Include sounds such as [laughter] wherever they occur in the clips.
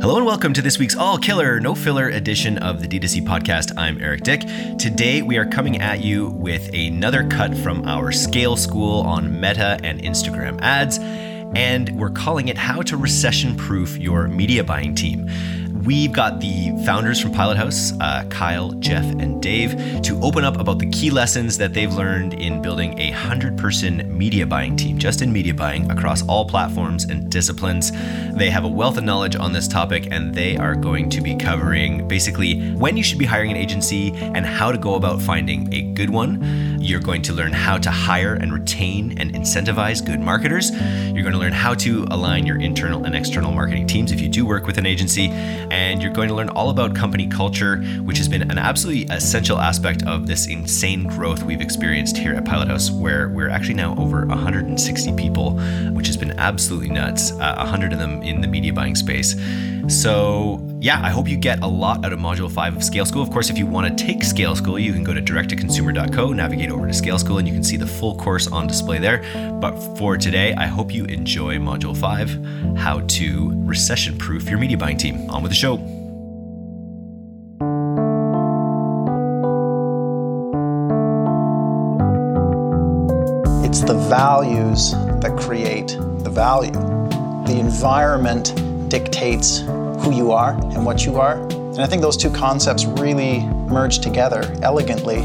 Hello and welcome to this week's all killer, no filler edition of the D2C podcast. I'm Eric Dyck. Today we are coming at you with another cut from our Scale School on Meta and Instagram ads, and we're calling it How to Recession Proof Your Media Buying Team. We've got the founders from Pilot House, uh, Kyle, Jeff, and Dave, to open up about the key lessons that they've learned in building a 100 person media buying team, just in media buying, across all platforms and disciplines. They have a wealth of knowledge on this topic, and they are going to be covering basically when you should be hiring an agency and how to go about finding a good one. You're going to learn how to hire and retain and incentivize good marketers. You're going to learn how to align your internal and external marketing teams if you do work with an agency and you're going to learn all about company culture, which has been an absolutely essential aspect of this insane growth we've experienced here at Pilot House, where we're actually now over 160 people, which has been absolutely nuts. Uh, 100 of them in the media buying space. So, yeah, I hope you get a lot out of Module 5 of Scale School. Of course, if you want to take Scale School, you can go to directtoconsumer.co, navigate over to Scale School, and you can see the full course on display there. But for today, I hope you enjoy Module 5 How to Recession Proof Your Media Buying Team. On with the show. It's the values that create the value. The environment dictates who you are and what you are. And I think those two concepts really merge together elegantly,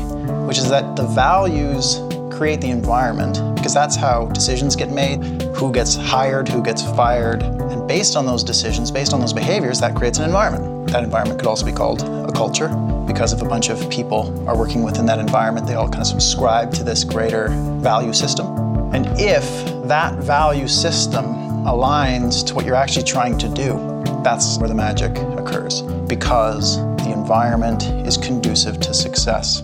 which is that the values create the environment because that's how decisions get made, who gets hired, who gets fired. And based on those decisions, based on those behaviors, that creates an environment. That environment could also be called a culture because if a bunch of people are working within that environment, they all kind of subscribe to this greater value system. And if that value system aligns to what you're actually trying to do, that's where the magic occurs because the environment is conducive to success.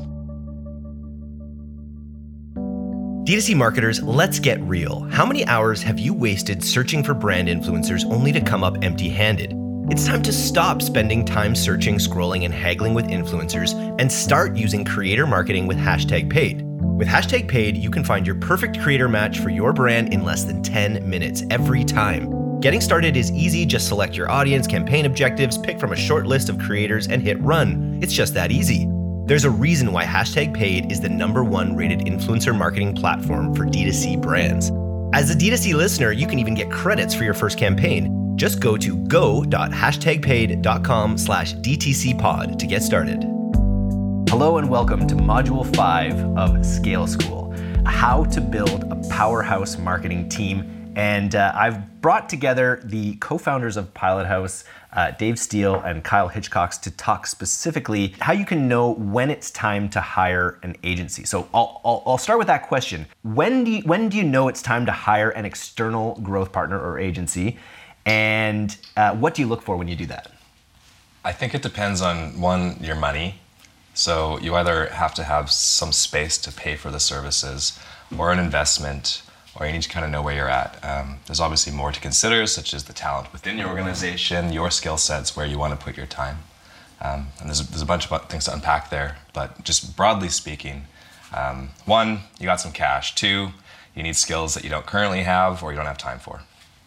D2C marketers, let's get real. How many hours have you wasted searching for brand influencers only to come up empty handed? It's time to stop spending time searching, scrolling, and haggling with influencers and start using creator marketing with hashtag paid. With hashtag paid, you can find your perfect creator match for your brand in less than 10 minutes every time. Getting started is easy, just select your audience, campaign objectives, pick from a short list of creators, and hit run. It's just that easy. There's a reason why hashtag paid is the number one rated influencer marketing platform for D2C brands. As a D2C listener, you can even get credits for your first campaign. Just go to go.hashtagpaid.com slash DTCpod to get started. Hello and welcome to Module 5 of Scale School, how to build a powerhouse marketing team. And uh, I've brought together the co-founders of Pilot House, uh, Dave Steele and Kyle Hitchcocks, to talk specifically how you can know when it's time to hire an agency. So I'll, I'll, I'll start with that question. When do, you, when do you know it's time to hire an external growth partner or agency? And uh, what do you look for when you do that? I think it depends on one, your money. So you either have to have some space to pay for the services or an investment, or you need to kind of know where you're at. Um, there's obviously more to consider, such as the talent within your organization, your skill sets, where you want to put your time. Um, and there's a, there's a bunch of things to unpack there, but just broadly speaking, um, one, you got some cash. Two, you need skills that you don't currently have or you don't have time for.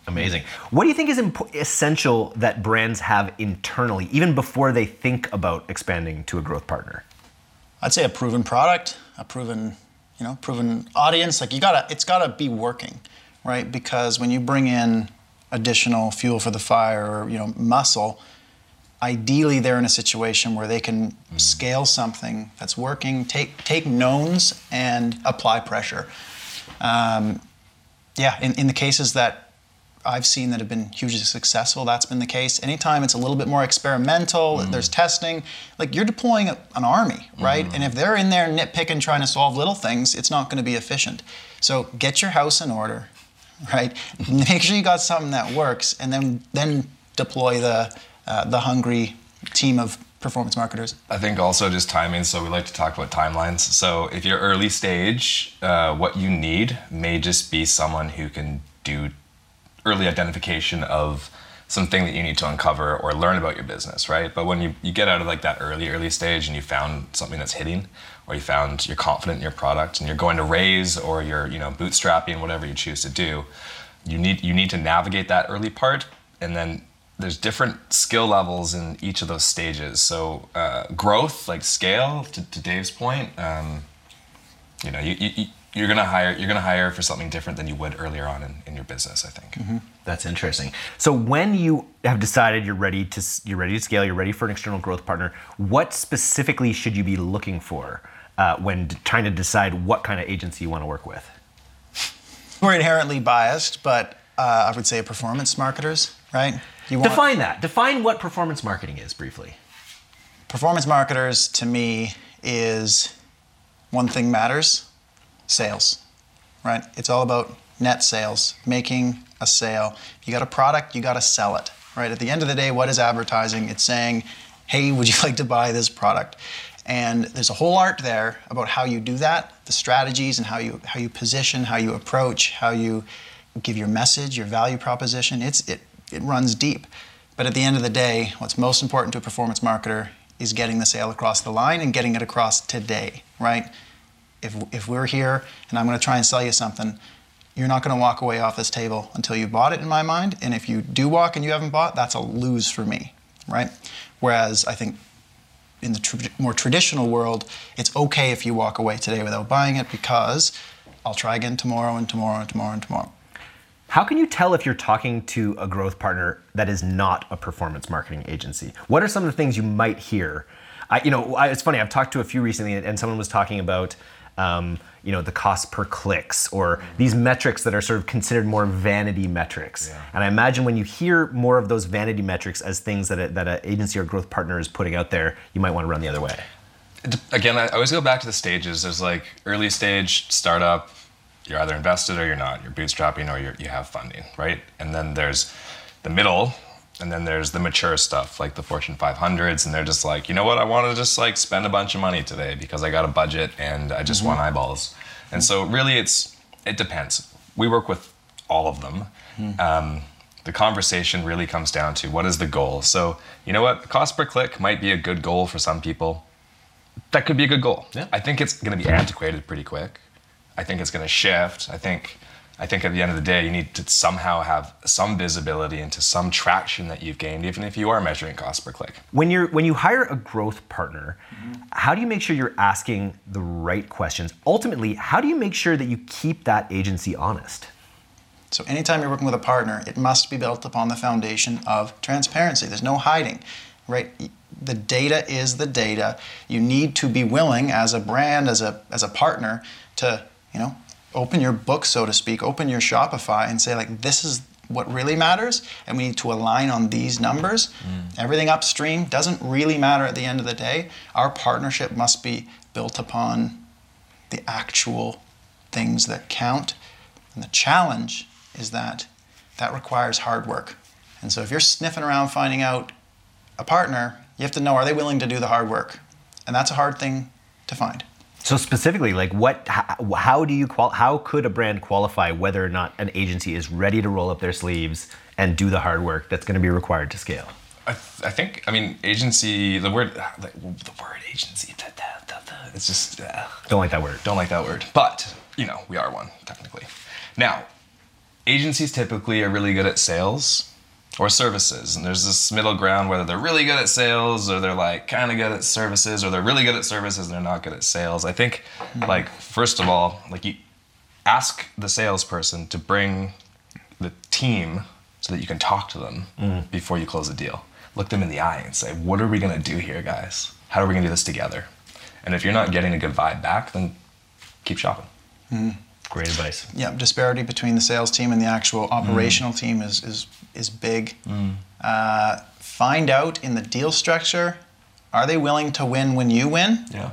Amazing. What do you think is imp- essential that brands have internally, even before they think about expanding to a growth partner? I'd say a proven product, a proven, you know, proven audience. Like you gotta, it's gotta be working, right? Because when you bring in additional fuel for the fire or you know muscle, ideally they're in a situation where they can mm. scale something that's working, take take knowns and apply pressure. Um, yeah, in, in the cases that I've seen that have been hugely successful. That's been the case. Anytime it's a little bit more experimental, mm there's testing, like you're deploying a, an army, right? mm And if they're in there nitpicking, trying to solve little things, it's not going to be efficient. So get your house in order, [laughs] right? Make sure you got something that works, and then then deploy the uh, the hungry team of performance marketers. I think also just timing. So we like to talk about timelines. So if you're early stage, uh, what you need may just be someone who can do early identification of something that you need to uncover or learn about your business, right? But when you, you get out of like that early, early stage and you found something that's hitting, or you found you're confident in your product and you're going to raise or you're, you know, bootstrapping, whatever you choose to do, you need you need to navigate that early part and then there's different skill levels in each of those stages. So uh, growth, like scale, to, to Dave's point, um, you know, you, you you're gonna hire you're gonna hire for something different than you would earlier on in, in your business. I think. Mm-hmm. That's interesting. So when you have decided you're ready to you're ready to scale, you're ready for an external growth partner. What specifically should you be looking for uh, when d- trying to decide what kind of agency you want to work with? We're inherently biased, but uh, I would say performance marketers, right? You want define that. Define what performance marketing is briefly. Performance marketers to me is one thing matters sales, right? It's all about net sales, making a sale. You got a product, you got to sell it, right? At the end of the day, what is advertising? It's saying, hey, would you [laughs] like to buy this product? And there's a whole art there about how you do that, the strategies and how you how you position, how you approach, how you give your message, your value proposition. It's it it runs deep. But at the end of the day, what's most important to a performance marketer is getting the sale across the line and getting it across today, right? If, if we're here and I'm going to try and sell you something, you're not going to walk away off this table until you bought it, in my mind. And if you do walk and you haven't bought, that's a lose for me, right? Whereas I think in the more traditional world, it's okay if you walk away today without buying it because I'll try again tomorrow and tomorrow and tomorrow and tomorrow. How can you tell if you're talking to a growth partner that is not a performance marketing agency? What are some of the things you might hear? I, you know, I, it's funny. I've talked to a few recently, and someone was talking about, um, you know, the cost per clicks or these metrics that are sort of considered more vanity metrics. Yeah. And I imagine when you hear more of those vanity metrics as things that a, that an agency or growth partner is putting out there, you might want to run the other way. Again, I always go back to the stages. There's like early stage startup you're either invested or you're not. You're bootstrapping or you're, you have funding, right? And then there's the middle, and then there's the mature stuff like the Fortune 500s, and they're just like, you know what? I want to just like spend a bunch of money today because I got a budget and I just mm-hmm. want eyeballs. And so really, it's it depends. We work with all of them. Mm-hmm. Um, the conversation really comes down to what is the goal. So you know what? Cost per click might be a good goal for some people. That could be a good goal. Yeah. I think it's going to be antiquated pretty quick. I think it's going to shift. I think I think at the end of the day, you need to somehow have some visibility into some traction that you've gained, even if you are measuring cost per click. When you're when you hire a growth partner, mm-hmm. how do you make sure you're asking the right questions? Ultimately, how do you make sure that you keep that agency honest? So anytime you're working with a partner, it must be built upon the foundation of transparency. There's no hiding, right? The data is the data. You need to be willing as a brand, as a as a partner, to you know, open your book, so to speak, open your Shopify and say, like, this is what really matters, and we need to align on these numbers. Mm. Everything upstream doesn't really matter at the end of the day. Our partnership must be built upon the actual things that count. And the challenge is that that requires hard work. And so if you're sniffing around finding out a partner, you have to know are they willing to do the hard work? And that's a hard thing to find. So specifically, like what, how, how do you qual, how could a brand qualify whether or not an agency is ready to roll up their sleeves and do the hard work that's going to be required to scale? I, th- I think, I mean, agency, the word, the, the word agency, it's just, uh, don't like that word. Don't like that word. But, you know, we are one, technically. Now, agencies typically are really good at sales or services. And there's this middle ground whether they're really good at sales or they're like kind of good at services or they're really good at services and they're not good at sales. I think mm-hmm. like first of all, like you ask the salesperson to bring the team so that you can talk to them mm. before you close a deal. Look them in the eye and say, "What are we going to do here, guys? How are we going to do this together?" And if you're not getting a good vibe back, then keep shopping. Mm. Great advice. Yeah, disparity between the sales team and the actual operational mm. team is, is, is big. Mm. Uh, find out in the deal structure are they willing to win when you win? Yeah.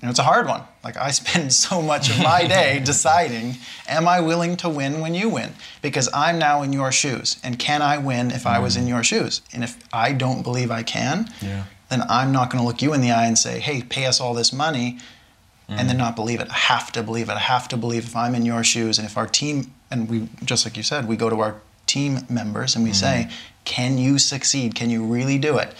You know, it's a hard one. Like I [laughs] spend so much of my day [laughs] deciding, am I willing to win when you win? Because I'm now in your shoes, and can I win if mm. I was in mm. your shoes? And if I don't believe I can, yeah. then I'm not going to look you in the eye and say, hey, pay us all this money mm. And then not believe it. I have to believe it. I have to believe if I'm in your shoes and if our team, and we, just like you said, we go to our team members and we mm. say, can you succeed? Can you really do it?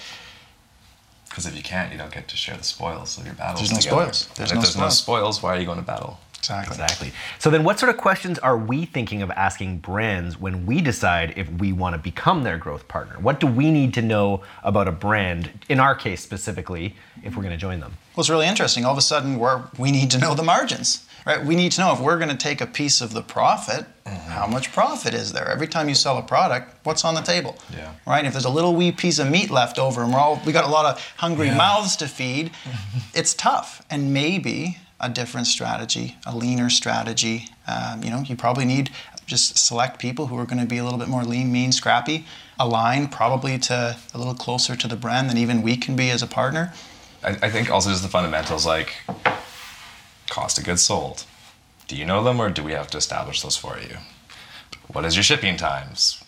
Because if you can't, you don't get to share the spoils of your battles. There's no together. spoils. There's, no, there's spoils. no spoils. Why are you going to battle? Exactly. Exactly. So then, what sort of questions are we thinking of asking brands when we decide if we want to become their growth partner? What do we need to know about a brand, in our case specifically, if we're going to join them? Well, it's really interesting. All of a sudden, we're, we need to know the margins, right? We need to know if we're going to take a piece of the profit, mm-hmm. how much profit is there? Every time you sell a product, what's on the table? Yeah. Right? If there's a little wee piece of meat left over and we're all, we got a lot of hungry mouths to feed, [laughs] it's tough. And maybe a different strategy, a leaner strategy. Um, you know, you probably need just select people who are going to be a little bit more lean, mean, scrappy, align probably to a little closer to the brand than even we can be as a partner. I, I think also just the fundamentals like cost of goods sold. Do you know them or do we have to establish those for you? What is your shipping times?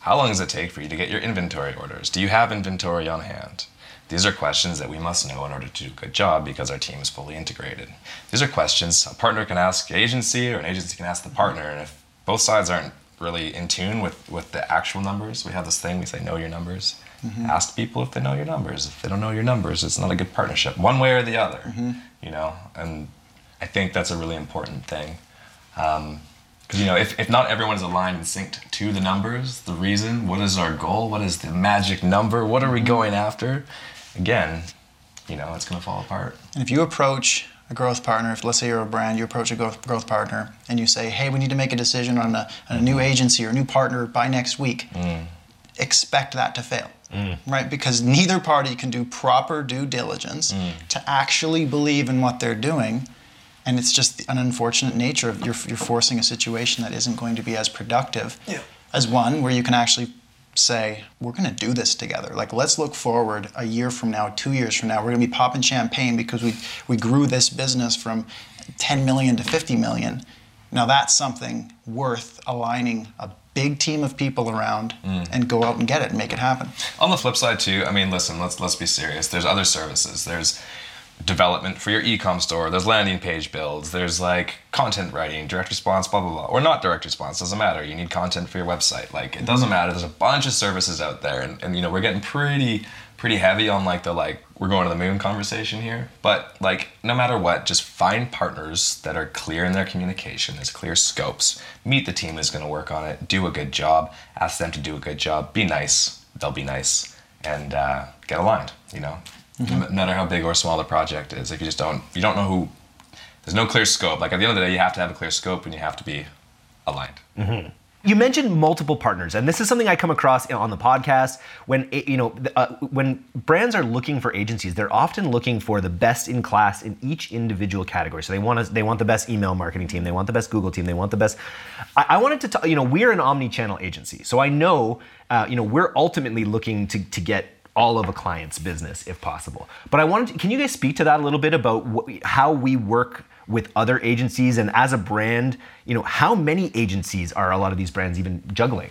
How long does it take for you to get your inventory orders? Do you have inventory on hand? These are questions that we must know in order to do a good job because our team is fully integrated. These are questions a partner can ask agency or an agency can ask the partner. And if both sides aren't really in tune with, with the actual numbers, we have this thing we say, know your numbers. Mm-hmm. Ask people if they know your numbers. If they don't know your numbers, it's not a good partnership, one way or the other. Mm-hmm. You know, and I think that's a really important thing. Um, because you know, if, if not everyone is aligned and synced to the numbers, the reason, what is our goal, what is the magic number, what are we mm-hmm. going after, again, you know, it's going to fall apart. And if you approach a growth partner, if let's say you're a brand, you approach a growth, growth partner and you say, hey, we need to make a decision on a, on a new mm-hmm. agency or a new partner by next week, mm. expect that to fail. Mm. Right? Because neither party can do proper due diligence mm. to actually believe in what they're doing. And it's just an unfortunate nature of you're, you're forcing a situation that isn't going to be as productive as one where you can actually say, we're going to do this together. Like, let's look forward a year from now, two years from now. We're going to be popping champagne because we, we grew this business from 10 million to 50 million. Now, that's something worth aligning a big team of people around mm. and go out and get it and make it happen. On the flip side too, I mean, listen, let's let's be serious. There's other services. There's development for your e-com store. There's landing page builds. There's like content writing, direct response, blah blah blah, or not direct response. Doesn't matter. You need content for your website. Like it doesn't matter. There's a bunch of services out there, and, and you know we're getting pretty pretty heavy on like the like we're going to the moon conversation here. But like no matter what, just find partners that are clear in their communication. There's clear scopes. Meet the team who's going to work on it. Do a good job. Ask them to do a good job. Be nice. They'll be nice, and uh, get aligned. You know, no matter how big or small the project is, if you just don't you don't know who. There's no clear scope. Like at the end of the day, you have to have a clear scope and you have to be aligned. You mentioned multiple partners, and this is something I come across on the podcast. When you know, uh, when brands are looking for agencies, they're often looking for the best in class in each individual category. So they want to, they want the best email marketing team, they want the best Google team, they want the best. I, I wanted to, talk, you know, we're an omni-channel agency, so I know, uh, you know, we're ultimately looking to to get all of a client's business if possible. But I wanted, to, can you guys speak to that a little bit about wh- how we work with other agencies and as a brand, you know, how many agencies are a lot of these brands even juggling?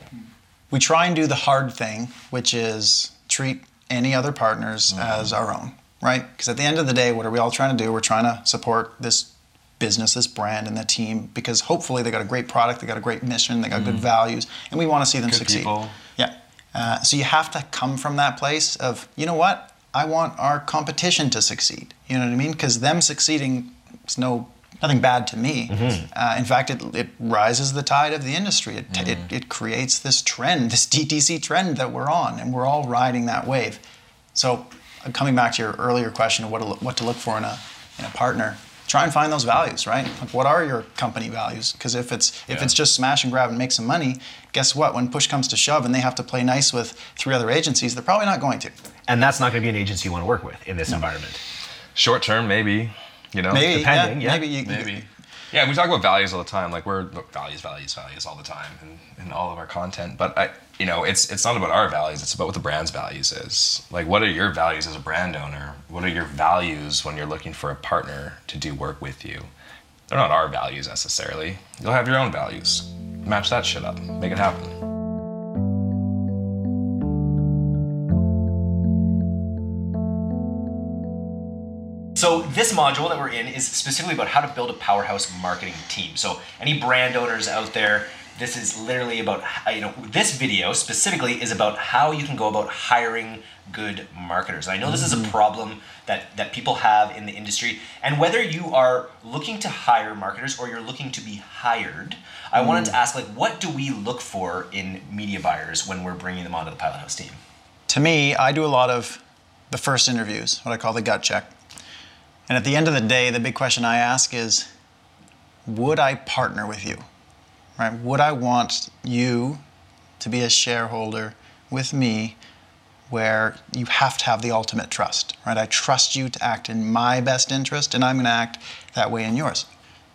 We try and do the hard thing, which is treat any other partners mm-hmm. as our own, right? Because at the end of the day, what are we all trying to do? We're trying to support this business, this brand, and the team because hopefully they got a great product, they got a great mission, they got good mm-hmm. values, and we want to see them Good succeed. people. Yeah. Uh, so you have to come from that place of, you know what? I want our competition to succeed. You know what I mean? Because them succeeding is no nothing bad to me. Uh, in fact, it, it rises the tide of the industry. It, it, it creates this trend, this DTC trend that we're on, and we're all riding that wave. So, uh, coming back to your earlier question of what to look, what to look for in a in a partner, try and find those values, right? Like, what are your company values? Because if it's if Yeah. it's just smash and grab and make some money, guess what? When push comes to shove, and they have to play nice with three other agencies, they're probably not going to. And that's not going to be an agency you want to work with in this environment. Short term, maybe. You know, Maybe, Depending, yeah, yeah. maybe you, Maybe. Yeah, we talk about values all the time. Like we're look, values, values, values all the time in, in all of our content. But I, you know, it's it's not about our values. It's about what the brand's values is. Like, what are your values as a brand owner? What are your values when you're looking for a partner to do work with you? They're not our values necessarily. You'll have your own values. Match that shit up. Make it happen. So this module that we're in is specifically about how to build a powerhouse marketing team. So any brand owners out there This is literally about h- uh, you know this video specifically is about how you can go about hiring good marketers. I know this is a mm-hmm. problem that that people have in the industry, and whether you are looking to hire marketers or you're looking to be hired, I mm-hmm. wanted to ask like, what do we look for in media buyers when we're bringing them onto the Pilot House team? To me, I do a lot of the first interviews, what I call the gut check. And at the end of the day, the big question I ask is would I partner with you? Right? Would I want you to be a shareholder with me where you have to have the ultimate trust, right? I trust you to act in my best interest and I'm going to act that way in yours.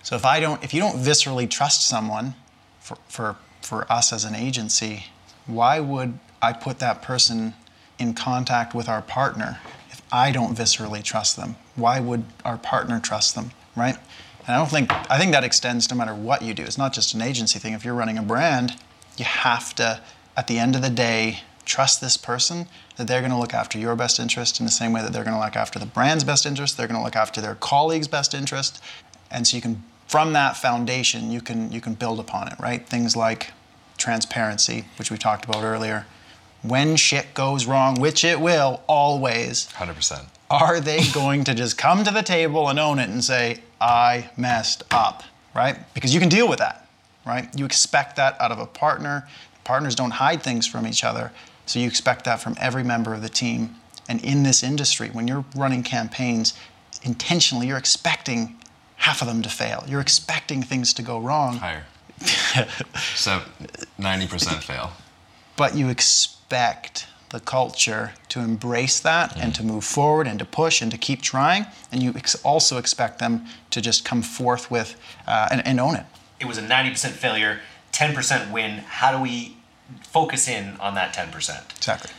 So if I don't if you don't viscerally trust someone for for for us as an agency, why would I put that person in contact with our partner if I don't viscerally trust them? Why would our partner trust them, right? And I don't think I think that extends no matter what you do. It's not just an agency thing. If you're running a brand, you have to at the end of the day trust this person that they're going to look after your best interest in the same way that they're going to look after the brand's best interest, they're going to look after their colleagues' best interest. And so you can from that foundation you can you can build upon it, right? Things like transparency, which we talked about earlier. When shit goes wrong, which it will always, 100%. Are they going to just come to the table and own it and say, I messed up, right? Because you can deal with that, right? You expect that out of a partner. Partners don't hide things from each other. So you expect that from every member of the team. And in this industry, when you're running campaigns intentionally, you're expecting half of them to fail. You're expecting things to go wrong, Higher. [laughs] so 90% fail. but you expect the culture to embrace that and to move forward and to push and to keep trying. And you ex- also expect them to just come forth with uh, and, and own it. It was a 90% failure, 10% win. How do we focus in on that 10%? Exactly.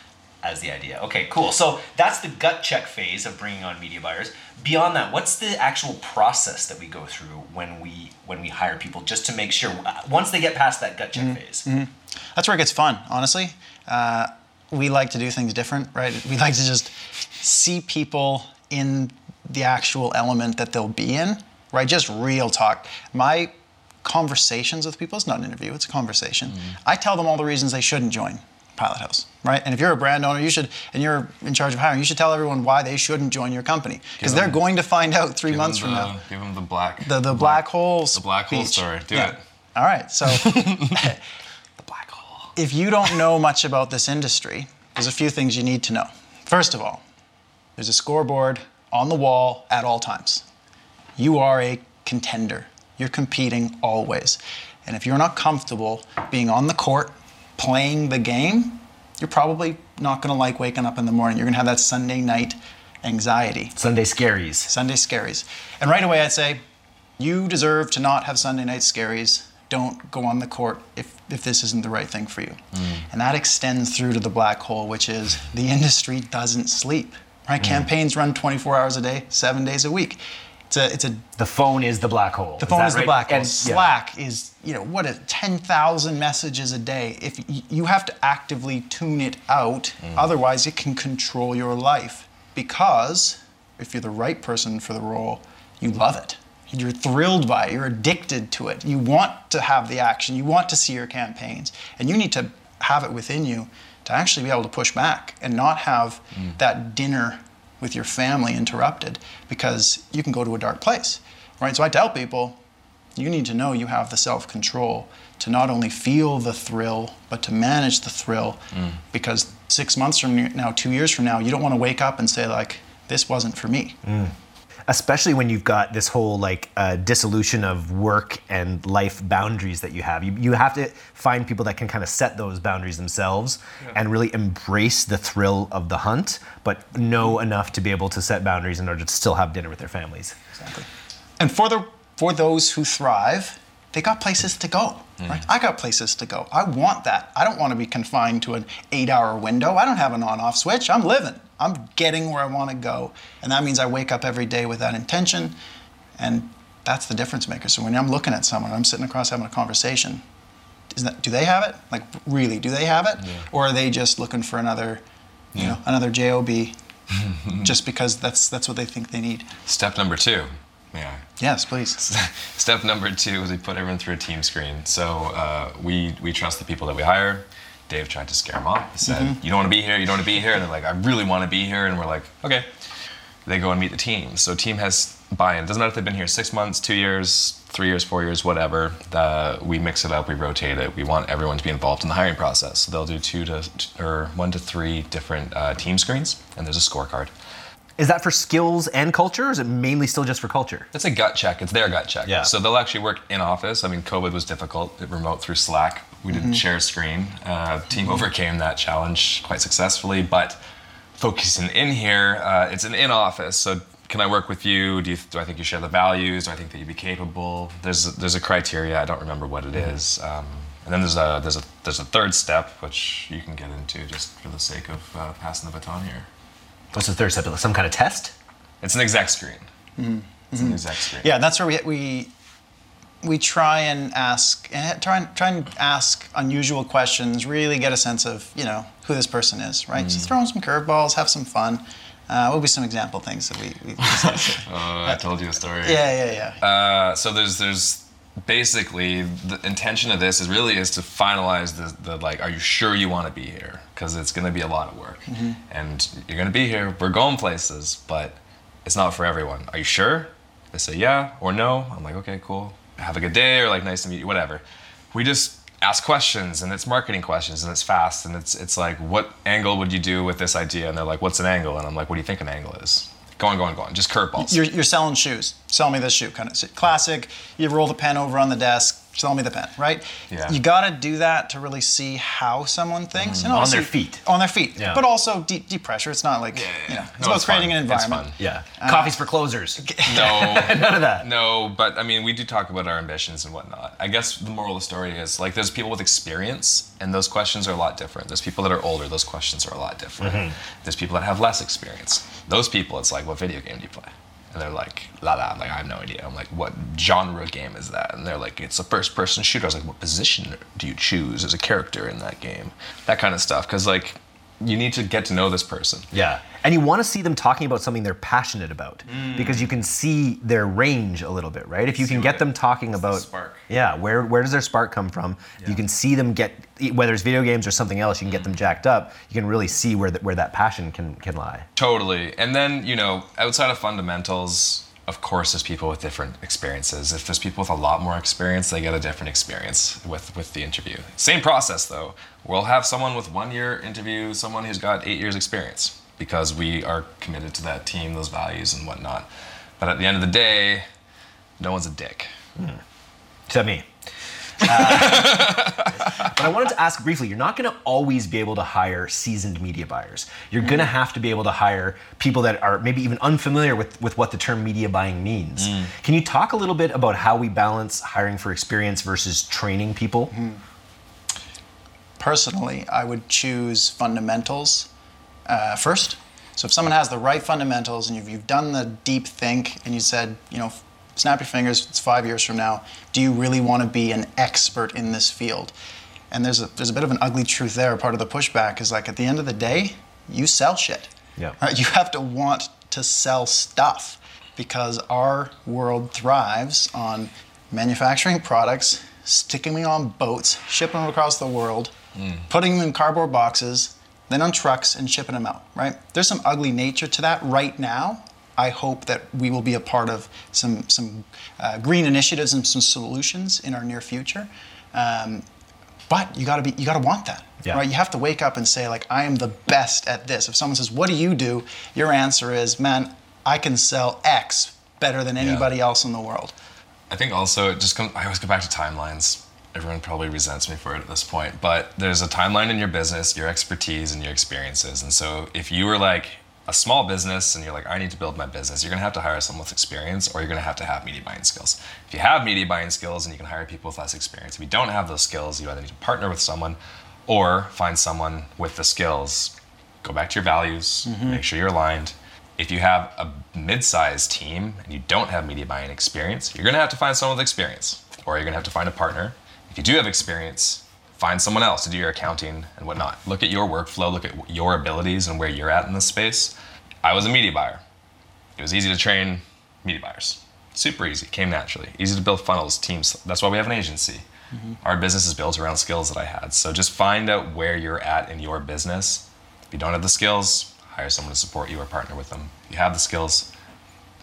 as the idea. Okay, cool. So that's the gut check phase of bringing on media buyers. Beyond that, what's the actual process that we go through when we when we hire people, just to make sure uh, once they get past that gut check phase? That's where it gets fun, honestly. Uh, we like to do things different, right? We like to just see people in the actual element that they'll be in, right? Just real talk. My conversations with people, it's not an interview, it's a conversation. Mm-hmm. I tell them all the reasons they shouldn't join Pilot House, right? And if you're a brand owner, you should, and you're in charge of hiring, you should tell everyone why they shouldn't join your company. Because they're going to find out three months them from the, now. Give them the black. The, the black holes. The black hole story. Do it. All right. So The black. [laughs] [laughs] if you don't know much about this industry, there's a few things you need to know. First of all, there's a scoreboard on the wall at all times. You are a contender. You're competing always. And if you're not comfortable being on the court, playing the game, you're probably not going to like waking up in the morning. You're going to have that Sunday night anxiety. Sunday scaries. Sunday scaries. And right away, I'd say, you deserve to not have Sunday night scaries. Don't go on the court if, if this isn't the right thing for you. Mm. And that extends through to the black hole, which is the industry doesn't sleep. Right? Mm. Campaigns run 24 hours a day, seven days a week. It's a, it's a The phone is the black hole. the phone is the black hole. And- yeah. Slack is, you know, what is 10,000 messages a day. If y- you have to actively tune it out, mm. otherwise it can control your life. Because if you're the right person for the role, you love it. You're thrilled by it. You're addicted to it. You want to have the action. You want to see your campaigns, and you need to have it within you to actually be able to push back and not have mm. that dinner with your family interrupted because you can go to a dark place, right? So I tell people, you need to know you have the self control to not only feel the thrill, but to manage the thrill. Mm. Because six months from now, two years from now, you don't want to wake up and say, like, this wasn't for me. Mm. Especially when you've got this whole like uh, dissolution of work and life boundaries that you have you, you have to find people that can kind of set those boundaries themselves and really embrace the thrill of the hunt but know enough to be able to set boundaries in order to still have dinner with their families Exactly. And for the for those who thrive, they got places to go. Right? I got places to go. I want that. I don't want to be confined to an eight-hour window. I don't have an on-off switch. I'm living. I'm getting where I want to go, and that means I wake up every day with that intention, and that's the difference maker. So when I'm looking at someone, I'm sitting across having a conversation. That do they have it? Like really, do they have it, or are they just looking for another, you know, another job, [laughs] just because that's that's what they think they need? Step number two Yeah. Yes, please. [laughs] Step number two is we put everyone through a team screen. So uh, we we trust the people that we hire. Dave tried to scare them off. He said, "You don't want to be here. You don't want to be here." And they're like, "I really want to be here." And we're like, "Okay." They go and meet the team. So team has buy-in. Doesn't matter if they've been here six months, two years, three years, four years, whatever. The, we mix it up. We rotate it. We want everyone to be involved in the hiring process. So they'll do two to or one to three different uh, team screens, and there's a scorecard. Is that for skills and culture, or is it mainly still just for culture? It's a gut check. It's their gut check. Yeah. So they'll actually work in office. I mean, COVID was difficult. It remote through Slack. We didn't share a screen. Uh, team overcame that challenge quite successfully. But focusing in here, uh, it's an in office. So can I work with you? Do, you? do I think you share the values? Do I think that you'd be capable? There's a, there's a criteria. I don't remember what it is. Um, and then there's a there's a there's a third step which you can get into just for the sake of uh, passing the baton here. What's the third step? Some kind of test? It's an exec screen. It's an exec screen. Yeah, that's where we we we try and ask and try and try and ask unusual questions. Really get a sense of you know who this person is, right? So throw in some curveballs, have some fun. Uh, what would be some example things that we? we [laughs] discuss? Uh, I told you a story. yeah, yeah, yeah. Uh, so there's there's basically the intention of this is really is to finalize the, the like are you sure you want to be here? Because it's going to be a lot of work. Mm-hmm. And you're going to be here we're going places but it's not for everyone. Are you sure? They say yeah or no. I'm like okay cool. Have a good day or like nice to meet you whatever. We just ask questions and it's marketing questions and it's fast and it's it's like what angle would you do with this idea? And they're like what's an angle? And i'm like what do you think an angle is go on go on go on just curveballs You're, you're selling shoes. Sell me this shoe, kind of classic. You roll the pen over on the desk. Sell me the pen, right? Yeah. You got to do that to really see how someone thinks. Mm-hmm. And On their feet. On their feet. Yeah. But also deep, deep pressure. It's not like, Yeah, you yeah. know, it's No, about it's creating fun. an It's environment. fun. Yeah. Uh, Coffee's for closers. [laughs] [laughs] no None of that. No, but I mean, we do talk about our ambitions and whatnot. I guess the moral of the story is like there's people with experience, and those questions are a lot different. There's people that are older, those questions are a lot different. Mm-hmm. There's people that have less experience. Those people, it's like, what video game do you play? And they're like, la la, I'm like, I have no idea. I'm like, what genre game is that? And they're like, it's a first person shooter. I was like, what position do you choose as a character in that game? That kind of stuff. Because, like, you need to get to know this person. Yeah. And you want to see them talking about something they're passionate about because you can see their range a little bit, right? If you See can get it- them talking about spark. Yeah, where where does their spark come from? You can see them get whether it's video games or something else, you can get them jacked up. You can really see where that where that passion can can lie. Totally. And then, you know, outside of fundamentals, of course, there's people with different experiences. If there's people with a lot more experience, they get a different experience with, with the interview. Same process, though. We'll have someone with one year interview someone who's got eight years experience because we are committed to that team, those values, and whatnot. But at the end of the day, no one's a dick. Hmm. Except me. Uh, [laughs] but I wanted to ask briefly you're not going to always be able to hire seasoned media buyers. You're going to have to be able to hire people that are maybe even unfamiliar with, with what the term media buying means. Can you talk a little bit about how we balance hiring for experience versus training people? Personally, I would choose fundamentals uh, first. So if someone has the right fundamentals and you've, you've done the deep think and you said, you know, snap your fingers, it's five years from now, do you really want to be an expert in this field? And there's a, there's a bit of an ugly truth there. Part of the pushback is like at the end of the day, you sell shit. Yeah. Right? You have to want to sell stuff because our world thrives on manufacturing products, sticking them on boats, shipping them across the world, mm. putting them in cardboard boxes, then on trucks and shipping them out, right? There's some ugly nature to that right now. I hope that we will be a part of some, some uh, green initiatives and some solutions in our near future. Um, but you gotta be, you gotta want that, Yeah. right? You have to wake up and say like, I am the best at this. If someone says, "What do you do?" Your answer is, "Man, I can sell X better than anybody else in the world." I think also it just comes. I always go back to timelines. Everyone probably resents me for it at this point, but there's a timeline in your business, your expertise, and your experiences. And so, if you were like a small business and you're like, I need to build my business, you're gonna have to hire someone with experience, or you're gonna have to have media buying skills. If you have media buying skills, and you can hire people with less experience. If you don't have those skills, you either need to partner with someone, or find someone with the skills. Go back to your values. Mm-hmm. Make sure you're aligned. If you have a mid-sized team and you don't have media buying experience, you're gonna have to find someone with experience, or you're gonna have to find a partner. If you do have experience, find someone else to do your accounting and whatnot. Look at your workflow, look at your abilities and where you're at in this space. I was a media buyer. It was easy to train media buyers. super easy, came naturally. Easy to build funnels, teams. That's why we have an agency. Mm-hmm. Our business is built around skills that I had. So just find out where you're at in your business. If you don't have the skills, hire someone to support you or partner with them. If you have the skills,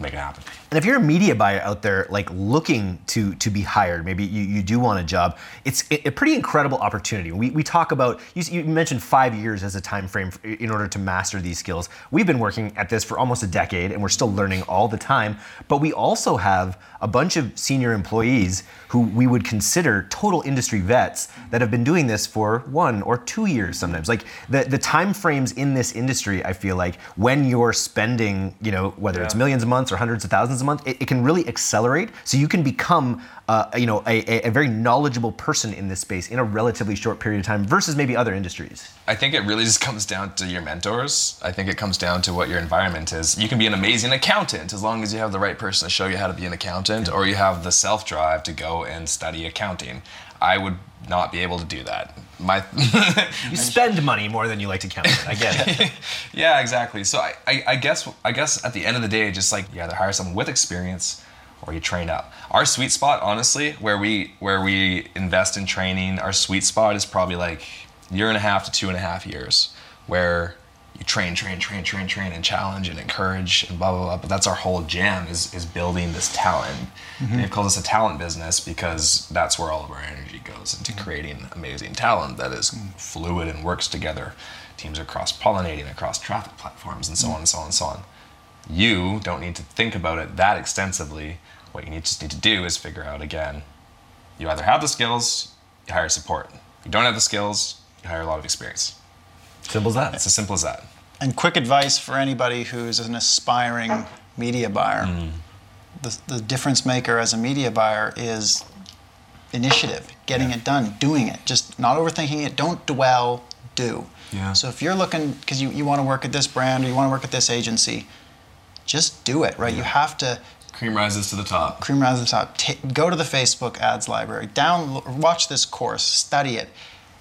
make it happen. And if you're a media buyer out there, like looking to to be hired, maybe you, you do want a job, it's a, a pretty incredible opportunity. We, we talk about you, you mentioned five years as a time frame in order to master these skills. We've been working at this for almost a decade, and we're still learning all the time. But we also have a bunch of senior employees who we would consider total industry vets that have been doing this for one or two years sometimes. Like the the time frames in this industry, I feel like when you're spending, you know, whether it's Yeah. millions of months or hundreds of thousands a month, it, it can really accelerate. So you can become, uh, you know, a, a- a very knowledgeable person in this space in a relatively short period of time versus maybe other industries. I think it really just comes down to your mentors. I think it comes down to what your environment is. You can be an amazing accountant as long as you have the right person to show you how to be an accountant, or you have the self drive to go and study accounting. I would not be able to do that. My [laughs] You spend money more than you like to count. it. I get it. [laughs] yeah, exactly. So I, I, I guess I guess at the end of the day, just like you either hire someone with experience or you train up. Our sweet spot, honestly, where we where we invest in training, our sweet spot is probably like year and a half to two and a half years, where you train, train, train, train, train, and challenge and encourage and blah blah blah. But that's our whole jam is is building this talent. And it calls us a talent business because that's where all of our energy goes into mm-hmm. creating amazing talent that is mm. fluid and works together. Teams are cross pollinating across traffic platforms and so mm. on and so on and so on. You don't need to think about it that extensively. What you need, just need to do is figure out again. You either have the skills, you hire support. If you don't have the skills, you hire a lot of experience. Simple as that. It's as simple as that. And quick advice for anybody who's an aspiring media buyer. Mm. The, the difference maker as a media buyer is initiative, getting it done, doing it. Just not overthinking it. Don't dwell, do. Yeah. So if you're looking, because you, you want to work at this brand or you want to work at this agency, just do it, right? You have to Cream rises to the top. cream rise to the top. Ta go to the Facebook ads library, down, watch this course, study it,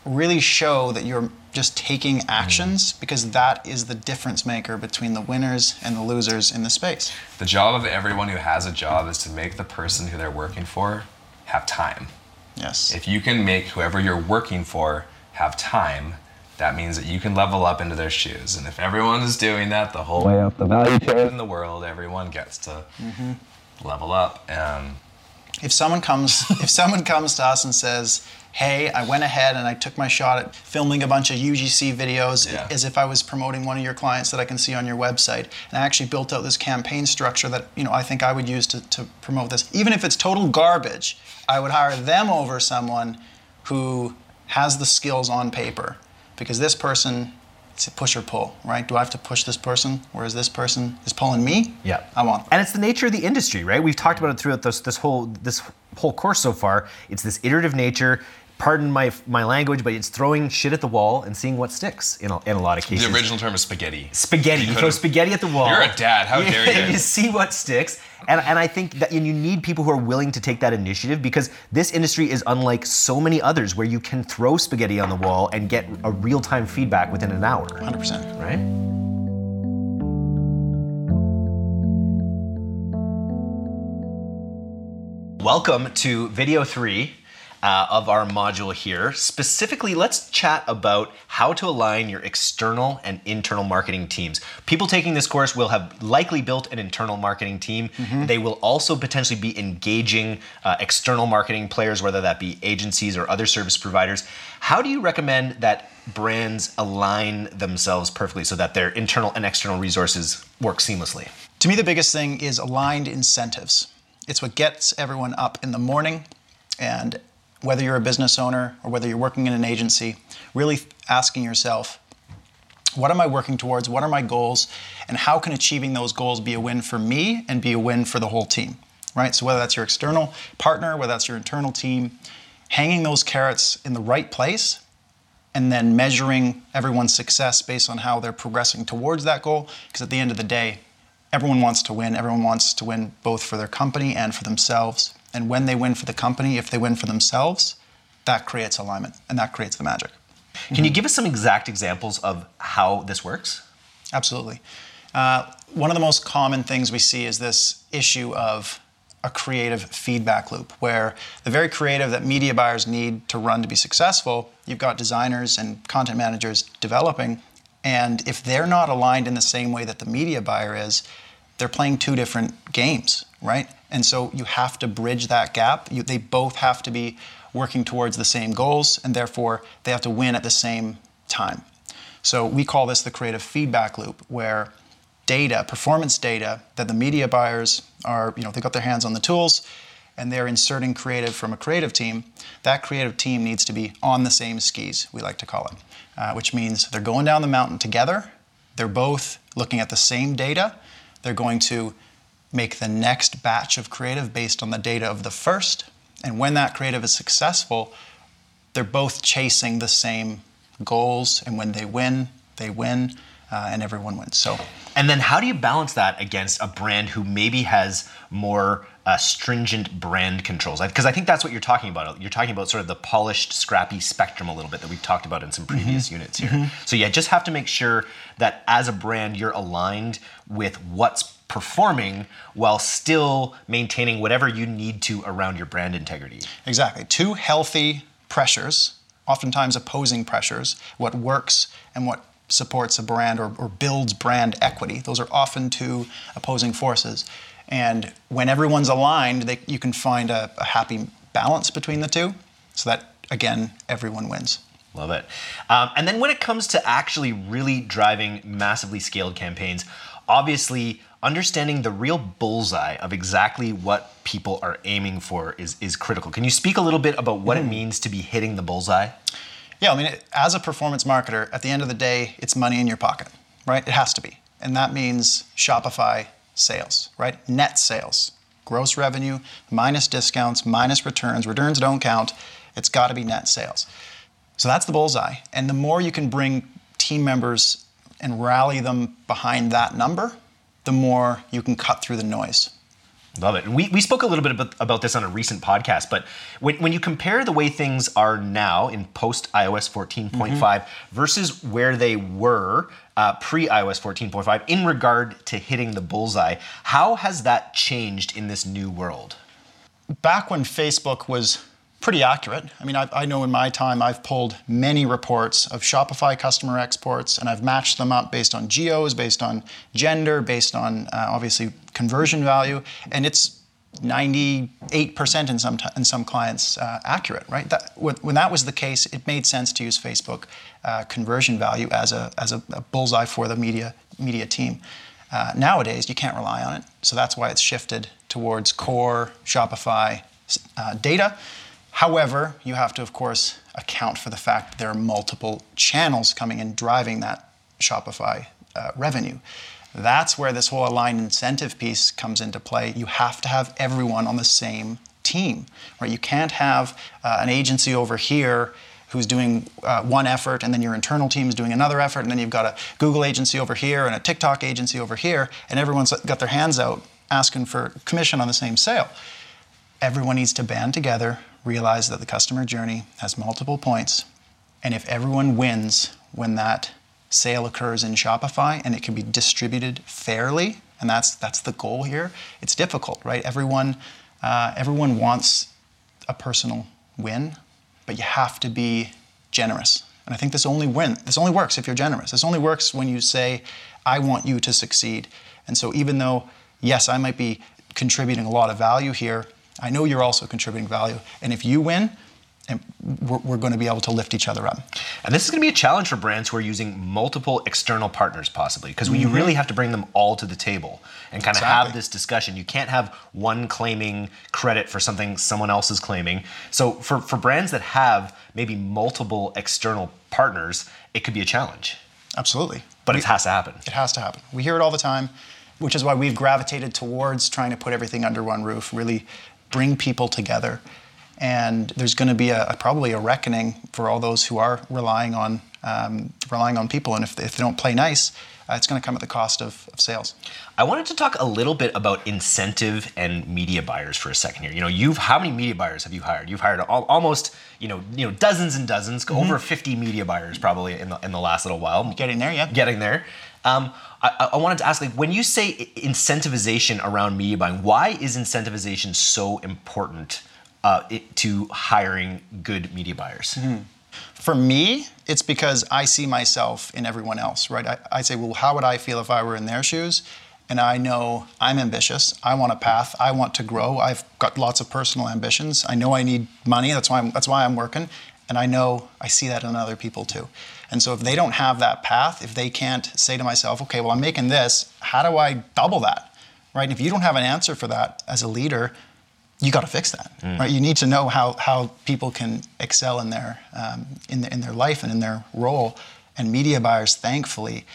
really show that you're just taking actions because that is the difference maker between the winners and the losers in the space. The job of everyone who has a job is to make the person who they're working for have time. Yes. If you can make whoever you're working for have time, that means that you can level up into their shoes. And if everyone is doing that the whole way up the value chain in the world, everyone gets to level up. Um, if someone comes [laughs] if someone comes to us and says hey i went ahead and i took my shot at filming a bunch of ugc videos Yeah. as if i was promoting one of your clients that i can see on your website and i actually built out this campaign structure that you know i think i would use to, to promote this even if it's total garbage i would hire them over someone who has the skills on paper because this person it's a push or pull right do i have to push this person whereas this person is pulling me Yeah, i want And it's the nature of the industry, right? We've talked about it throughout this this whole this whole course so far. It's this iterative nature. Pardon my my language, but it's throwing shit at the wall and seeing what sticks in a, in a lot of cases. the original term is spaghetti. spaghetti. You throw could've- spaghetti at the wall. You're a dad, how [laughs] dare you. you see what sticks. And, and I think that and you need people who are willing to take that initiative because this industry is unlike so many others where you can throw spaghetti on the wall and get a real time feedback within an hour. 100% Right? Welcome to video three uh, of our module here. Specifically, let's chat about how to align your external and internal marketing teams. People taking this course will have likely built an internal marketing team. They will also potentially be engaging uh, external marketing players, whether that be agencies or other service providers. How do you recommend that brands align themselves perfectly so that their internal and external resources work seamlessly? To me, the biggest thing is aligned incentives. It's what gets everyone up in the morning. And whether you're a business owner or whether you're working in an agency, really asking yourself, what am I working towards? What are my goals? And how can achieving those goals be a win for me and be a win for the whole team? Right? So, whether that's your external partner, whether that's your internal team, hanging those carrots in the right place and then measuring everyone's success based on how they're progressing towards that goal. Because at the end of the day, everyone wants to win. Everyone wants to win both for their company and for themselves. And when they win for the company, if they win for themselves, that creates alignment and that creates the magic. Can you give us some exact examples of how this works? Absolutely. Uh, one of the most common things we see is this issue of a creative feedback loop where the very creative that media buyers need to run to be successful, you've got designers and content managers developing. And if they're not aligned in the same way that the media buyer is, they're playing two different games, right? And so you have to bridge that gap. You, they both have to be working towards the same goals, and therefore they have to win at the same time. So we call this the creative feedback loop, where data, performance data that the media buyers are, you know, they got their hands on the tools and they're inserting creative from a creative team, that creative team needs to be on the same skis, we like to call it, uh, which means they're going down the mountain together. They're both looking at the same data. They're going to make the next batch of creative based on the data of the first. And when that creative is successful, they're both chasing the same goals. And when they win, they win uh, and everyone wins. So, and then how do you balance that against a brand who maybe has more uh, stringent brand controls? Because I think that's what you're talking about. You're talking about sort of the polished, scrappy spectrum a little bit that we've talked about in some previous mm-hmm. units here. Mm-hmm. So yeah, just have to make sure that as a brand you're aligned with what's performing while still maintaining whatever you need to around your brand integrity. Exactly. Two healthy pressures, oftentimes opposing pressures, what works and what supports a brand or, or builds brand equity. Those are often two opposing forces. And when everyone's aligned, they, you can find a, a happy balance between the two so that, again, everyone wins. Love it. Um, and then when it comes to actually really driving massively scaled campaigns, obviously understanding the real bullseye of exactly what people are aiming for is, is critical. Can you speak a little bit about what mm. it means to be hitting the bullseye? Yeah, I mean, as a performance marketer, at the end of the day, it's money in your pocket, right? It has to be. And that means Shopify sales, right? Net sales, gross revenue minus discounts, minus returns. Returns don't count. It's got to be net sales. So that's the bullseye. And the more you can bring team members and rally them behind that number, the more you can cut through the noise. Love it. We, we spoke a little bit about, about this on a recent podcast, but when, when you compare the way things are now in post iOS 14.5 mm-hmm. versus where they were uh, pre iOS 14.5 in regard to hitting the bullseye, how has that changed in this new world? Back when Facebook was pretty accurate. I mean, I, I, know in my time I've pulled many reports of Shopify customer exports and I've matched them up based on geos, based on gender, based on uh, obviously conversion value, and it's 98% in some, in some clients uh, accurate, right? That, when that was the case, it made sense to use Facebook uh, conversion value as, a, as a, a, bullseye for the media, media team. Uh, nowadays, you can't rely on it, so that's why it's shifted towards core Shopify uh, data. However, you have to, of course, account for the fact that there are multiple channels coming in driving that Shopify uh, revenue. That's where this whole aligned incentive piece comes into play. You have to have everyone on the same team, right? You can't have uh, an agency over here who's doing uh, one effort and then your internal team is doing another effort and then you've got a Google agency over here and a TikTok agency over here and everyone's got their hands out asking for commission on the same sale. Everyone needs to band together, realize that the customer journey has multiple points, and if everyone wins when that sale occurs in Shopify and it can be distributed fairly, and that's that's the goal here. It's difficult, right? Everyone uh, everyone wants a personal win, but you have to be generous. And I think this only win this only works if you're generous. This only works when you say, "I want you to succeed." And so, even though yes, I might be contributing a lot of value here, I know you're also contributing value. And if you win, and we're, we're, going to be able to lift each other up. And this is going to be a challenge for brands who are using multiple external partners, possibly, because mm-hmm. you really have to bring them all to the table and kind exactly. of have this discussion. You can't have one claiming credit for something someone else is claiming. So, for, for brands that have maybe multiple external partners, it could be a challenge. Absolutely. But we, it has to happen. It has to happen. We hear it all the time, which is why we've gravitated towards trying to put everything under one roof, really bring people together. And there's going to be a, a, probably a reckoning for all those who are relying on um, relying on people. And if, if they don't play nice, uh, it's going to come at the cost of, of, sales. I wanted to talk a little bit about incentive and media buyers for a second here. You know, you've how many media buyers have you hired? You've hired all, almost you know you know dozens and dozens, mm-hmm. over 50 media buyers probably in the in the last little while. Getting there, yeah. Getting there. Um, I, I wanted to ask, like, when you say incentivization around media buying, why is incentivization so important uh, it, to hiring good media buyers? Mm-hmm. For me, it's because I see myself in everyone else, right? I, I say, well, how would I feel if I were in their shoes? And I know I'm ambitious. I want a path. I want to grow. I've got lots of personal ambitions. I know I need money. That's why I'm, that's why I'm working. And I know I see that in other people too. And so if they don't have that path, if they can't say to myself, okay, well, I'm making this, how do I double that? Right? And if you don't have an answer for that as a leader, you got to fix that, mm. right? You need to know how, how people can excel in their, um, in, the, in their life and in their role. And media buyers, thankfully,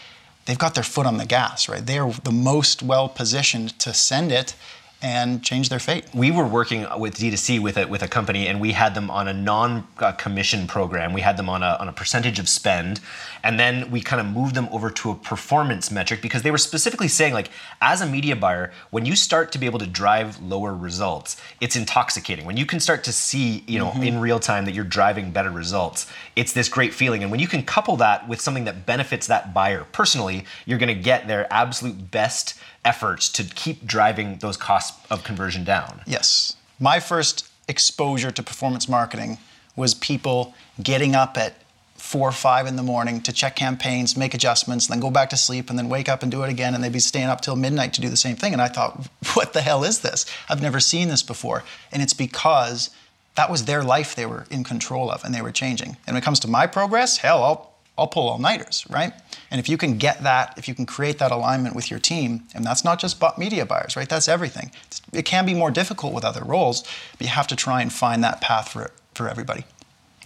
they've got their foot on the gas, right? They are the most well positioned to send it and change their fate. We were working with D2C with a, with a company and we had them on a non-commission program. We had them on a, on a percentage of spend and then we kind of moved them over to a performance metric because they were specifically saying like as a media buyer, when you start to be able to drive lower results, it's intoxicating. When you can start to see, you know, mm-hmm. in real time that you're driving better results, it's this great feeling. And when you can couple that with something that benefits that buyer personally, you're going to get their absolute best efforts to keep driving those costs of conversion down. Yes. My first exposure to performance marketing was people getting up at four or five in the morning to check campaigns, make adjustments, and then go back to sleep, and then wake up and do it again. And they'd be staying up till midnight to do the same thing. And I thought, [laughs] what the hell is this? I've never seen this before. And it's because that was their life they were in control of and they were changing. And when it comes to my progress, hell, I'll, I'll pull all nighters, right? And if you can get that, if you can create that alignment with your team, and that's not just media buyers, right? That's everything. It can be more difficult with other roles, but you have to try and find that path for, for everybody.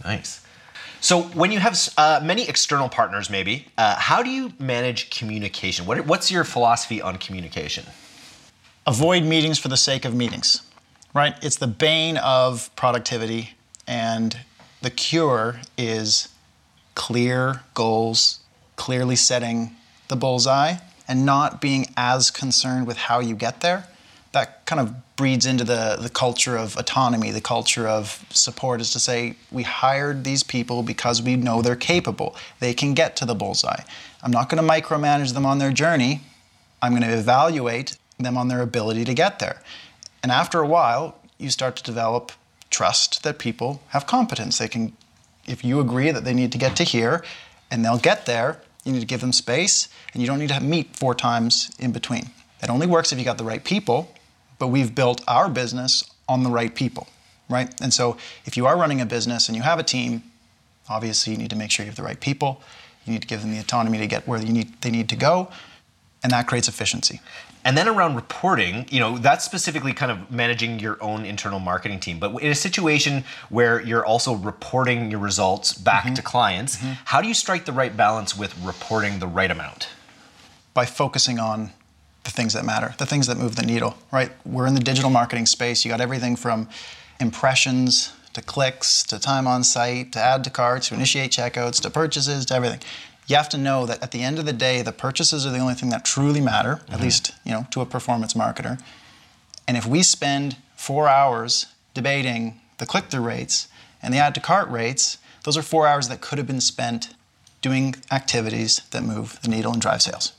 Nice. So when you have uh, many external partners, maybe, uh, how do you manage communication? What, what's your philosophy on communication? Avoid meetings for the sake of meetings, right? It's the bane of productivity, and the cure is clear goals, clearly setting the bullseye and not being as concerned with how you get there. That kind of breeds into the, the culture of autonomy, the culture of support is to say, we hired these people because we know they're capable. They can get to the bullseye. I'm not going to micromanage them on their journey. I'm going to evaluate them on their ability to get there. And after a while, you start to develop trust that people have competence. They can, if you agree that they need to get to here, and they'll get there. You need to give them space, and you don't need to meet four times in between. It only works if you got the right people, but we've built our business on the right people, right? And so if you are running a business and you have a team, obviously you need to make sure you have the right people. You need to give them the autonomy to get where you need, they need to go, and that creates efficiency. And then around reporting, you know, that's specifically kind of managing your own internal marketing team. But in a situation where you're also reporting your results back mm-hmm. to clients, mm-hmm. how do you strike the right balance with reporting the right amount? By focusing on the things that matter, the things that move the needle, right? We're in the digital marketing space. You got everything from impressions to clicks to time on site to add to carts to initiate checkouts to purchases to everything you have to know that at the end of the day, the purchases are the only thing that truly matter, mm-hmm. at least you know to a performance marketer. And if we spend four hours debating the click-through rates and the add to cart rates, those are four hours that could have been spent doing activities that move the needle and drive sales.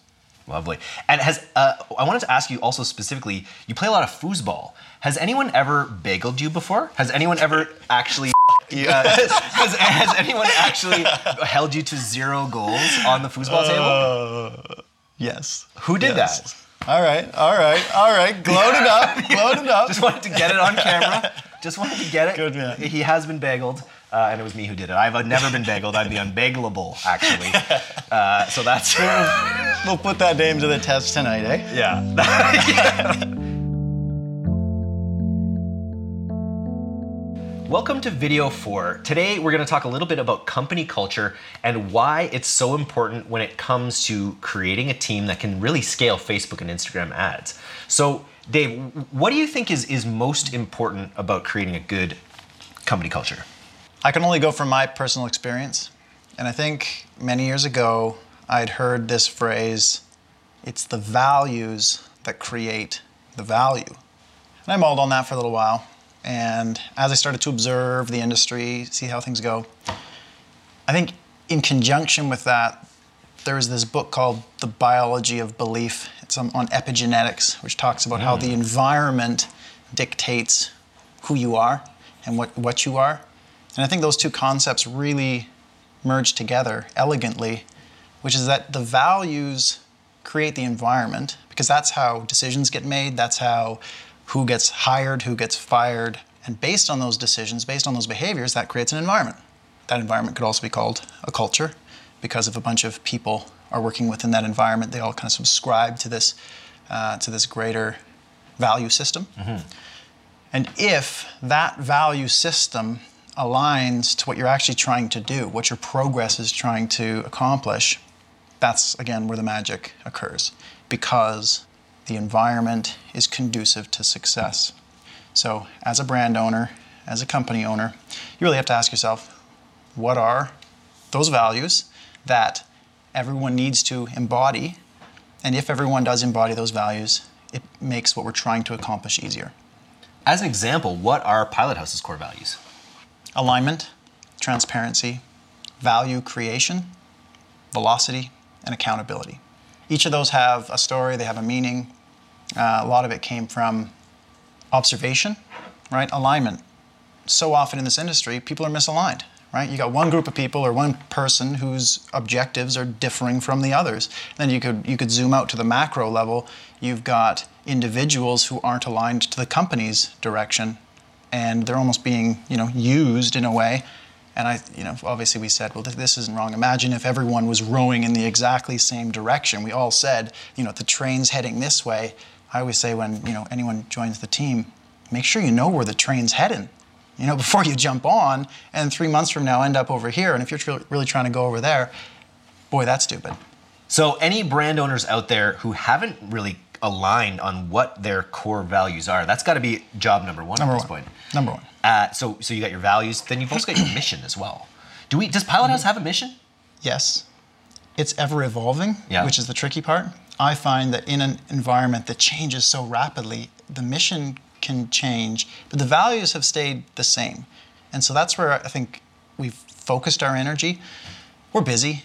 Lovely. And has uh, I wanted to ask you also specifically. You play a lot of foosball. Has anyone ever bageled you before? Has anyone ever actually uh, [laughs] has, has, anyone actually held you to zero goals on the foosball table? Uh, yes. Who did yes. that? All right, all right, all right. Glowed it up, [laughs] glowed it up. Just wanted to get it on camera. Just wanted to get it. Good man. He has been bageled, uh, and it was me who did it. I've never been bageled. I'm the unbagelable, actually. [laughs] Uh, so that's. we'll put that name to the test tonight, eh? yeah. yeah. Welcome to video four. Today we're going to talk a little bit about company culture and why it's so important when it comes to creating a team that can really scale Facebook and Instagram ads. So, Dave, what do you think is, is most important about creating a good company culture? I can only go from my personal experience. And I think many years ago, I'd heard this phrase it's the values that create the value. And I mulled on that for a little while. And as I started to observe the industry, see how things go, I think in conjunction with that, there is this book called The Biology of Belief. It's on, on epigenetics, which talks about how the mm. environment dictates who you are and what, what you are. And I think those two concepts really merge together elegantly, which is that the values create the environment because that's how decisions get made, that's how who gets hired, who gets fired. And based on those decisions, based on those behaviors, that creates an environment. That environment could also be called a culture because if a bunch of people are working within that environment, they all kind of subscribe to this, uh, to this greater value system. And if that value system aligns to what you're actually trying to do, what your progress is trying to accomplish, that's again where the magic occurs because the environment is conducive to success. So, as a brand owner, as a company owner, you really have to ask yourself what are those values that everyone needs to embody? And if everyone does embody those values, it makes what we're trying to accomplish easier. As an example, what are Pilot House's core values? alignment, transparency, value creation, velocity, and accountability. Each of those have a story, they have a meaning. Uh, a lot of it came from observation, right? Alignment. So often in this industry, people are misaligned, right? You got one group of people or one person whose objectives are differing from the others. Then you could you could zoom out to the macro level. You've got individuals who aren't aligned to the company's direction and they're almost being you know used in a way and i you know obviously we said well th- this isn't wrong. Imagine if everyone was rowing in the exactly same direction. We all said you know the train's heading this way. I always say when you know anyone joins the team make sure you know where the train's heading you know [laughs] before you jump on. And three months from now end up over here. And if you're tr- really trying to go over there boy that's stupid. So, any brand owners out there who haven't really aligned on what their core values are, that's got to be job number one number at this one point. number one Uh, so, so you got your values, then you've also got your mission as well. Do we? Does Pilot House have a mission? Yes. It's ever evolving, Yeah. which is the tricky part. I find that in an environment that changes so rapidly, the mission can change, but the values have stayed the same. And so that's where I think we've focused our energy. We're busy,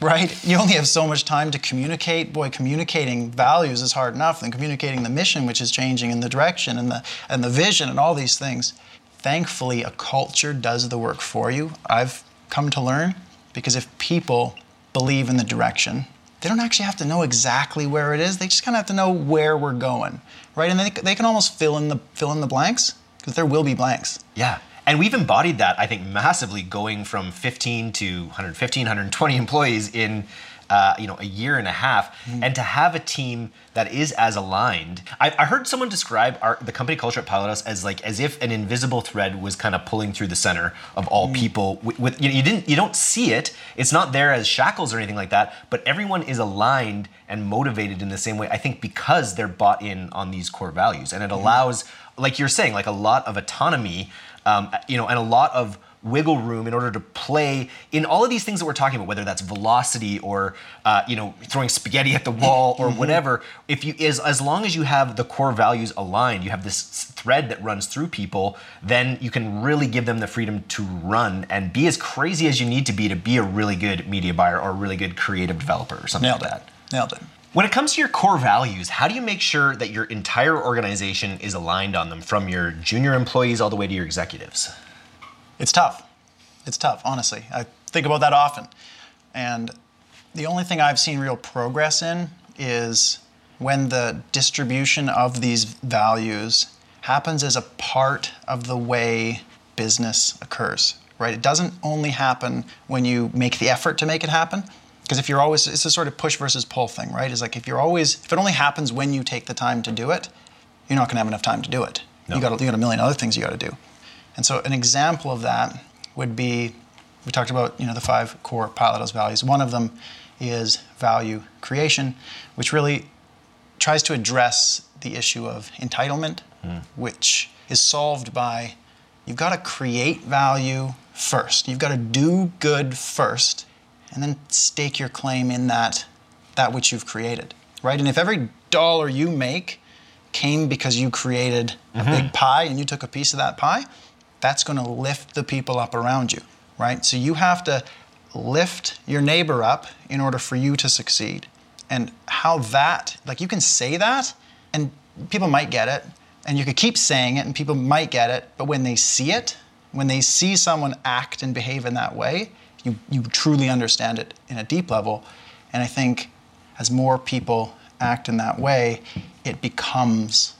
right? You only have so much time to communicate. Boy, communicating values is hard enough than communicating the mission, which is changing, and the direction, and the and the vision, and all these things. Thankfully, a culture does the work for you. I've come to learn because if people believe in the direction, they don't actually have to know exactly where it is. They just kind of have to know where we're going, right? And they, they can almost fill in the fill in the blanks because there will be blanks. Yeah. And we've embodied that, I think, massively going from 15 to 115, 120 employees in uh, you know, a year and a half. Mm-hmm. And to have a team that is as aligned. I, I heard someone describe our, the company culture at Pilot as like as if an invisible thread was kind of pulling through the center of all mm. people. With, with you, know, you didn't you don't see it. It's not there as shackles or anything like that. But everyone is aligned and motivated in the same way. I think because they're bought in on these core values, and it mm-hmm. allows, like you're saying, like a lot of autonomy, um, you know, and a lot of wiggle room in order to play in all of these things that we're talking about, whether that's velocity or uh, you know throwing spaghetti at the wall or whatever. If you is as long as you have the core values aligned, you have this thread that runs through people, then you can really give them the freedom to run and be as crazy as you need to be to be a really good media buyer or a really good creative developer or something Nailed like it. that. Nailed it. When it comes to your core values, how do you make sure that your entire organization is aligned on them from your junior employees all the way to your executives? It's tough. It's tough, honestly. I think about that often. And the only thing I've seen real progress in is when the distribution of these values happens as a part of the way business occurs, right? It doesn't only happen when you make the effort to make it happen. Because if you're always, it's a sort of push versus pull thing, right? It's like if you're always, if it only happens when you take the time to do it, you're not going to have enough time to do it. No. You got you got a million other things you got to do. And so an example of that would be we talked about you know the five core Pilot House values. One of them is value creation, which really tries to address the issue of entitlement, hmm. which is solved by you've got to create value first. You've got to do good first, and then stake your claim in that that which you've created, right? And if every dollar you make came because you created a mm-hmm. big pie and you took a piece of that pie, that's going to lift the people up around you, right? So you have to lift your neighbor up in order for you to succeed. And how that, like you can say that and people might get it, and you could keep saying it and people might get it, but when they see it, when they see someone act and behave in that way, you, you truly understand it in a deep level. And I think as more people act in that way, it becomes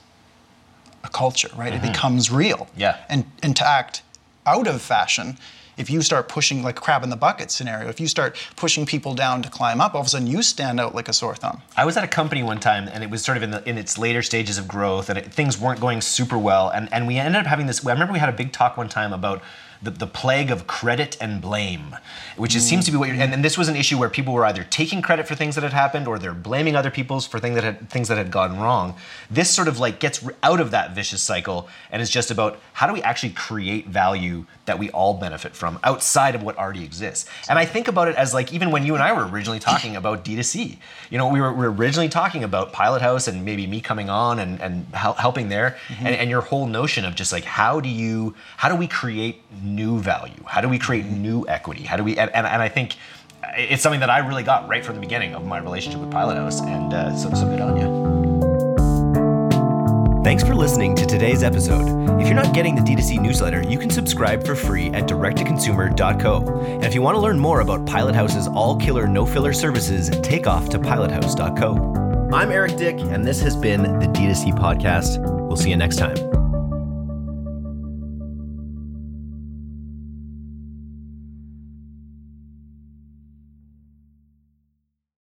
a culture, right? It mm-hmm. becomes real. Yeah. And, and to act out of fashion, if you start pushing like a crab in the bucket scenario, if you start pushing people down to climb up, all of a sudden you stand out like a sore thumb. I was at a company one time, and it was sort of in, the, in its later stages of growth, and it, things weren't going super well. And, and we ended up having this. I remember we had a big talk one time about the, the plague of credit and blame, which is, seems to be what you're. And, and this was an issue where people were either taking credit for things that had happened, or they're blaming other people's for things that had things that had gone wrong. This sort of like gets out of that vicious cycle, and is just about how do we actually create value that we all benefit from outside of what already exists. And I think about it as like even when you and I were originally talking about D2C, you know, we were, we were originally talking about Pilot House and maybe me coming on and, and hel- helping there, and, and your whole notion of just like how do you how do we create new value? How do we create new equity? How do we and, and, and I think it's something that I really got right from the beginning of my relationship with Pilot House, and uh, so, so good on you. Thanks for listening to today's episode. If you're not getting the D2C newsletter, you can subscribe for free at directtoconsumer.co. And if you want to learn more about Pilot House's all killer, no filler services, take off to pilothouse.co. I'm Eric Dyck, and this has been the D2C podcast. We'll see you next time.